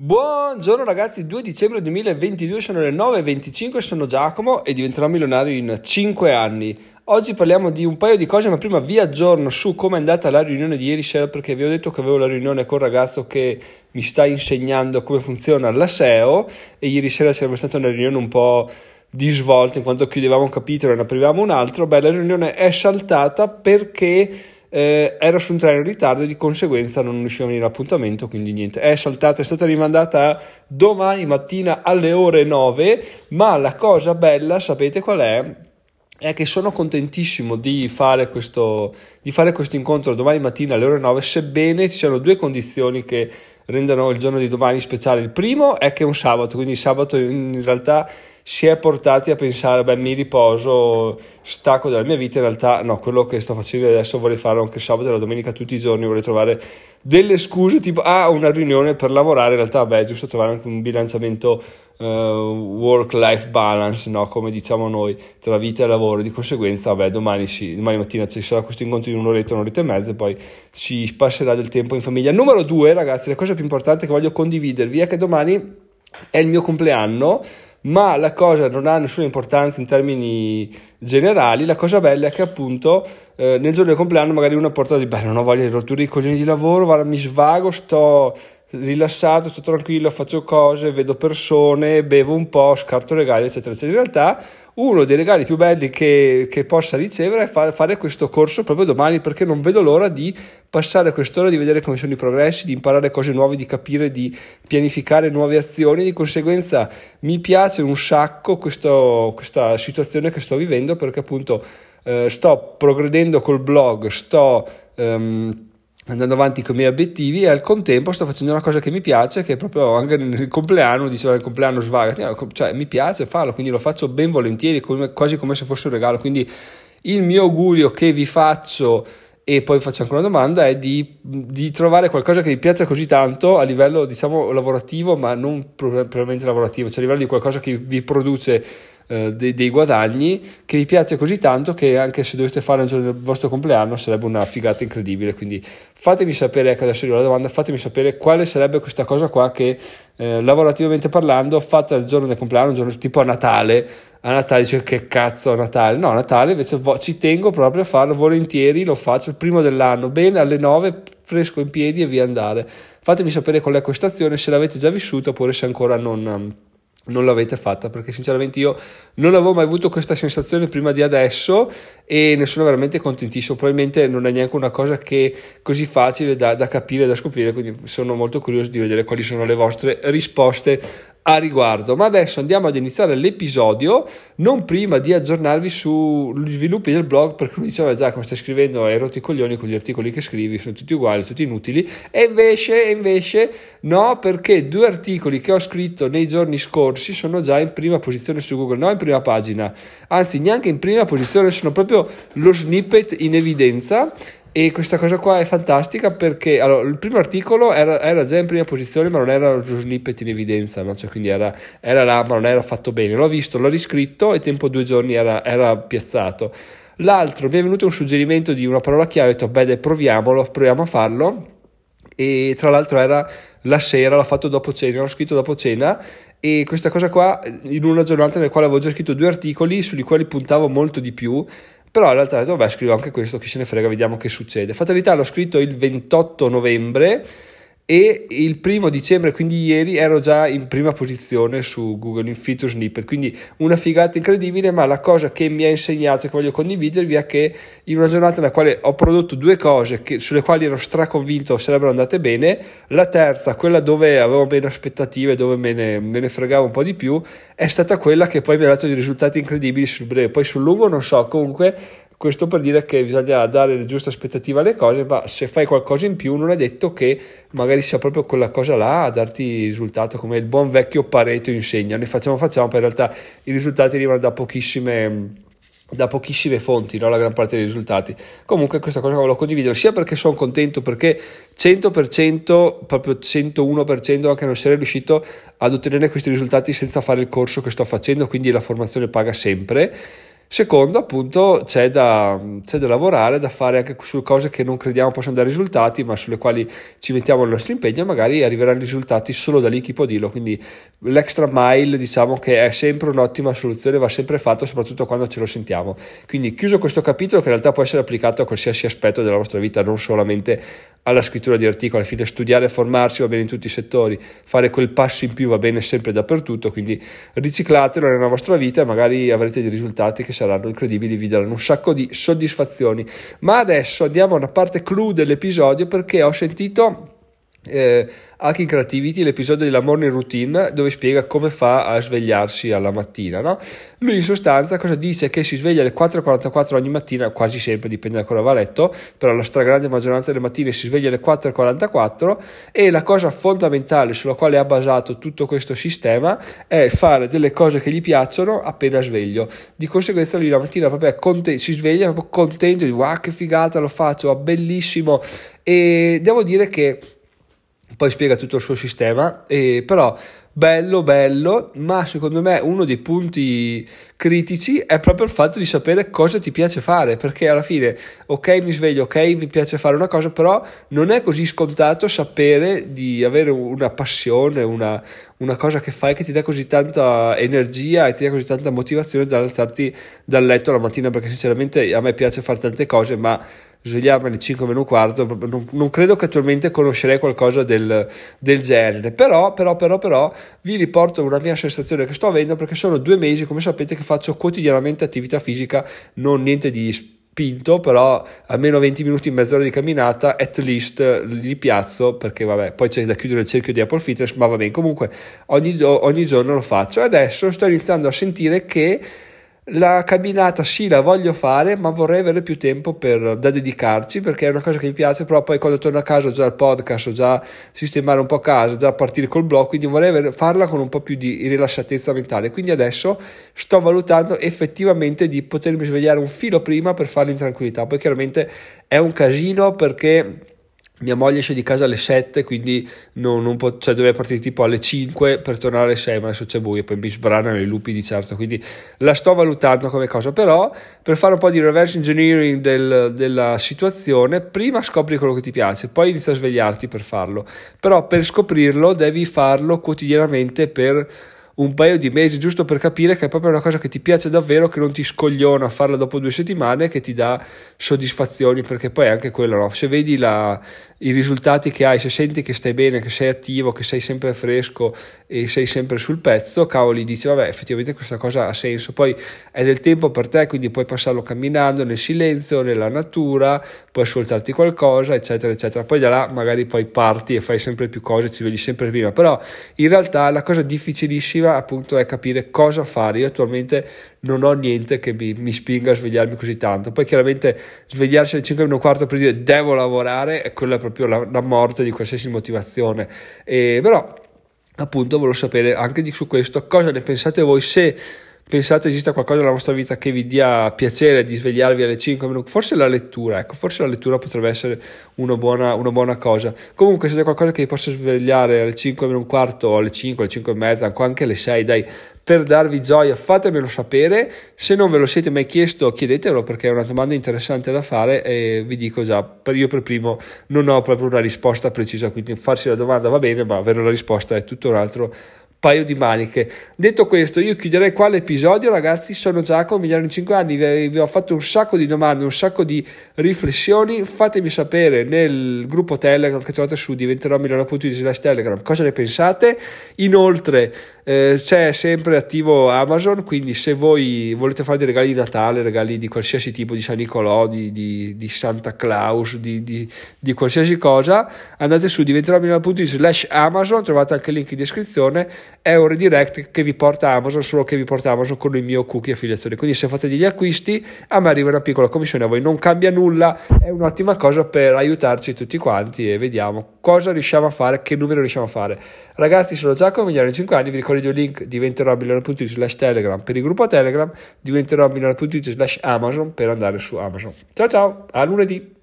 Buongiorno ragazzi, 2 dicembre 2022 sono le 9.25, sono Giacomo e diventerò milionario in 5 anni. Oggi parliamo di un paio di cose, ma prima vi aggiorno su come è andata la riunione di ieri sera perché vi ho detto che avevo la riunione con un ragazzo che mi sta insegnando come funziona la SEO e ieri sera sarebbe stata una riunione un po' di svolta in quanto chiudevamo un capitolo e ne aprivamo un altro. Beh, la riunione è saltata perché eh, ero su un treno in ritardo e di conseguenza non riuscivo a venire all'appuntamento, quindi niente, è saltata, è stata rimandata domani mattina alle ore 9, ma la cosa bella, sapete qual è? È che sono contentissimo di fare, questo, di fare questo incontro domani mattina alle ore 9, sebbene ci siano due condizioni che rendano il giorno di domani speciale. Il primo è che è un sabato, quindi sabato in realtà si è portati a pensare, beh, mi riposo, stacco dalla mia vita. In realtà, no, quello che sto facendo adesso vorrei farlo anche sabato e la domenica tutti i giorni. Vorrei trovare delle scuse, tipo, ah, una riunione per lavorare. In realtà, beh, è giusto trovare anche un bilanciamento uh, work-life balance, no, come diciamo noi, tra vita e lavoro. Di conseguenza, vabbè, domani, sì, domani mattina ci sarà questo incontro di un'oretta, un'oretta e mezza, e poi si passerà del tempo in famiglia. Numero due, ragazzi, la cosa più importante che voglio condividervi è che domani è il mio compleanno ma la cosa non ha nessuna importanza in termini generali, la cosa bella è che appunto eh, nel giorno del compleanno magari uno porta di beh non ho voglia di rotture i coglioni di lavoro, guarda, mi svago, sto rilassato, sto tranquillo, faccio cose, vedo persone, bevo un po', scarto regali, eccetera, eccetera. In realtà uno dei regali più belli che, che possa ricevere è fa, fare questo corso proprio domani perché non vedo l'ora di passare quest'ora, di vedere come sono i progressi, di imparare cose nuove, di capire, di pianificare nuove azioni. Di conseguenza mi piace un sacco questo, questa situazione che sto vivendo perché appunto eh, sto progredendo col blog, sto... Um, andando avanti con i miei obiettivi e al contempo sto facendo una cosa che mi piace, che proprio anche nel compleanno, diceva nel compleanno svaga, cioè mi piace farlo, quindi lo faccio ben volentieri, come, quasi come se fosse un regalo. Quindi il mio augurio che vi faccio e poi faccio anche una domanda è di, di, trovare qualcosa che vi piace così tanto a livello diciamo lavorativo ma non propriamente lavorativo cioè a livello di qualcosa che vi produce eh, dei, dei, guadagni che vi piace così tanto che anche se doveste fare un giorno del vostro compleanno sarebbe una figata incredibile. Quindi fatemi sapere ecco adesso arriva la domanda fatemi sapere quale sarebbe questa cosa qua che eh, lavorativamente parlando fatta il giorno del compleanno un giorno tipo a Natale. A Natale dice che cazzo a Natale? No a Natale invece vo- ci tengo proprio a farlo volentieri lo faccio il primo dell'anno bene alle 9 fresco in piedi e via andare. Fatemi sapere qual è questa azione se l'avete già vissuta oppure se ancora non non l'avete fatta perché sinceramente io non avevo mai avuto questa sensazione prima di adesso e ne sono veramente contentissimo. Probabilmente non è neanche una cosa che è così facile da, da capire da scoprire quindi sono molto curioso di vedere quali sono le vostre risposte a riguardo. Ma adesso andiamo ad iniziare l'episodio, non prima di aggiornarvi sugli sviluppi del blog, perché mi diceva già come stai scrivendo hai rotto i coglioni con gli articoli che scrivi, sono tutti uguali, tutti inutili, e invece, invece no, perché due articoli che ho scritto nei giorni scorsi sono già in prima posizione su Google, non in prima pagina, anzi neanche in prima posizione, sono proprio lo snippet in evidenza e questa cosa qua è fantastica perché allora, il primo articolo era, era, già in prima posizione, ma non era lo snippet in evidenza, no? cioè, quindi era, era, là, ma non era fatto bene. L'ho visto, l'ho riscritto e tempo due giorni era, era piazzato. L'altro mi è venuto un suggerimento di una parola chiave, ho detto, beh, dai, proviamolo, proviamo a farlo. E tra l'altro era la sera, l'ho fatto dopo cena, l'ho scritto dopo cena e questa cosa qua in una giornata nella quale avevo già scritto due articoli sui quali puntavo molto di più però in realtà vabbè, scrivo anche questo, chi se ne frega, vediamo che succede. Fatalità l'ho scritto il 28 novembre e il primo dicembre, quindi ieri, ero già in prima posizione su Google in Feature Snippet, quindi una figata incredibile, ma la cosa che mi ha insegnato e che voglio condividervi è che in una giornata nella quale ho prodotto due cose che, sulle quali ero straconvinto sarebbero andate bene, la terza, quella dove avevo meno aspettative, dove me ne, me ne fregavo un po' di più, è stata quella che poi mi ha dato dei risultati incredibili sul breve, poi sul lungo non so, comunque questo per dire che bisogna dare le giuste aspettative alle cose, ma se fai qualcosa in più non è detto che magari sia proprio quella cosa là a darti il risultato come il buon vecchio Pareto insegna. Ne facciamo, facciamo, poi in realtà i risultati arrivano da pochissime da pochissime fonti, no? la gran parte dei risultati. Comunque questa cosa volevo condividere sia perché sono contento perché 100%, proprio 101% anche non sarei riuscito ad ottenere questi risultati senza fare il corso che sto facendo, quindi la formazione paga sempre Secondo, appunto, c'è da, c'è da, lavorare, da fare anche su cose che non crediamo possano dare risultati, ma sulle quali ci mettiamo il nostro impegno, magari arriveranno risultati solo da lì, chi può dirlo. Quindi l'extra mile, diciamo che è sempre un'ottima soluzione, va sempre fatto, soprattutto quando ce lo sentiamo. Quindi, chiuso questo capitolo, che in realtà può essere applicato a qualsiasi aspetto della vostra vita, non solamente alla scrittura di articoli, alla fine studiare e formarsi va bene in tutti i settori, fare quel passo in più va bene sempre dappertutto, quindi riciclatelo nella vostra vita e magari avrete dei risultati che saranno incredibili, vi daranno un sacco di soddisfazioni. Ma adesso andiamo a una parte clou dell'episodio perché ho sentito eh, Hacking Creativity, l'episodio della morning routine dove spiega come fa a svegliarsi alla mattina. No? Lui in sostanza cosa dice? Che si sveglia alle 4.44 ogni mattina, quasi sempre, dipende da cosa va a letto, però la stragrande maggioranza delle mattine si sveglia alle 4.44 e la cosa fondamentale sulla quale ha basato tutto questo sistema è fare delle cose che gli piacciono appena sveglio. Di conseguenza lui la mattina proprio conte- si sveglia proprio contento di wow che figata lo faccio, bellissimo e devo dire che poi spiega tutto il suo sistema, e, però bello, bello, ma secondo me uno dei punti critici è proprio il fatto di sapere cosa ti piace fare, perché alla fine, ok, mi sveglio, ok, mi piace fare una cosa, però non è così scontato sapere di avere una passione, una, una cosa che fai che ti dà così tanta energia e ti dà così tanta motivazione da alzarti dal letto la mattina, perché sinceramente a me piace fare tante cose, ma svegliarmi alle 5 meno quarto, non, non, credo che attualmente conoscerei qualcosa del, del genere, però, però, però, però vi riporto una mia sensazione che sto avendo perché sono due mesi, come sapete, che faccio quotidianamente attività fisica, non niente di spinto, però almeno 20 minuti e mezz'ora di camminata, at least li piazzo perché vabbè, poi c'è da chiudere il cerchio di Apple Fitness, ma va bene, comunque ogni, ogni giorno lo faccio. Adesso sto iniziando a sentire che la camminata sì, la voglio fare, ma vorrei avere più tempo per, da dedicarci perché è una cosa che mi piace, però poi quando torno a casa ho già il podcast, ho già sistemare un po' casa, già partire col blog, quindi vorrei avere, farla con un po' più di rilassatezza mentale. Quindi adesso sto valutando effettivamente di potermi svegliare un filo prima per farla in tranquillità. Poi chiaramente è un casino perché mia moglie esce di casa alle 7, quindi non, non pot- cioè dovrei partire tipo alle 5 per tornare alle 6, ma adesso c'è buio, poi mi sbranano i lupi di certo, quindi la sto valutando come cosa, però per fare un po' di reverse engineering del, della situazione, prima scopri quello che ti piace, poi inizia a svegliarti per farlo, però per scoprirlo devi farlo quotidianamente per un paio di mesi giusto per capire che è proprio una cosa che ti piace davvero, che non ti scogliona farla dopo due settimane, che ti dà soddisfazioni, perché poi è anche quello, no? se vedi la, i risultati che hai, se senti che stai bene, che sei attivo, che sei sempre fresco e sei sempre sul pezzo, cavoli, dici vabbè effettivamente questa cosa ha senso, poi è del tempo per te, quindi puoi passarlo camminando nel silenzio, nella natura, puoi ascoltarti qualcosa, eccetera, eccetera, poi da là magari poi parti e fai sempre più cose, ti vedi sempre prima, però in realtà la cosa difficilissima appunto è capire cosa fare, io attualmente non ho niente che mi, mi spinga a svegliarmi così tanto, poi chiaramente svegliarsi alle 5 e un quarto per dire devo lavorare, è quella proprio la, la morte di qualsiasi motivazione. E, però appunto volevo sapere anche di su questo cosa ne pensate voi se pensate esista qualcosa nella vostra vita che vi dia piacere di svegliarvi alle 5 minuti, forse la lettura, ecco, forse la lettura potrebbe essere una buona, una buona cosa. Comunque, se c'è qualcosa che vi possa svegliare alle 5 meno un quarto, alle 5, alle 5 e mezza, anche alle 6, dai, per darvi gioia, fatemelo sapere. Se non ve lo siete mai chiesto, chiedetelo perché è una domanda interessante da fare e vi dico già, io per primo non ho proprio una risposta precisa, quindi farsi la domanda va bene, ma avere la risposta è tutto un altro paio di maniche. Detto questo, io chiuderei qua l'episodio, ragazzi. Sono Giacomo, migliore in 5 anni. Vi, ho fatto un sacco di domande, un sacco di riflessioni. Fatemi sapere nel gruppo Telegram che trovate su diventerò slash Telegram cosa ne pensate. Inoltre, eh, c'è sempre attivo Amazon. Quindi, se voi volete fare dei regali di Natale, regali di qualsiasi tipo, di San Nicolò, di, di, di Santa Claus, di, di, qualsiasi cosa, andate su diventerò slash Amazon. Trovate anche il link in descrizione è un redirect che vi porta Amazon, solo che vi porta Amazon con il mio cookie affiliazione. Quindi se fate degli acquisti, a me arriva una piccola commissione, a voi non cambia nulla, è un'ottima cosa per aiutarci tutti quanti e vediamo cosa riusciamo a fare, che numero riusciamo a fare. Ragazzi, sono Giacomo, migliore in 5 anni, vi ricordo il link diventerò milionario.it slash telegram per il gruppo Telegram, diventerò milionario.it slash Amazon per andare su Amazon. Ciao ciao, a lunedì!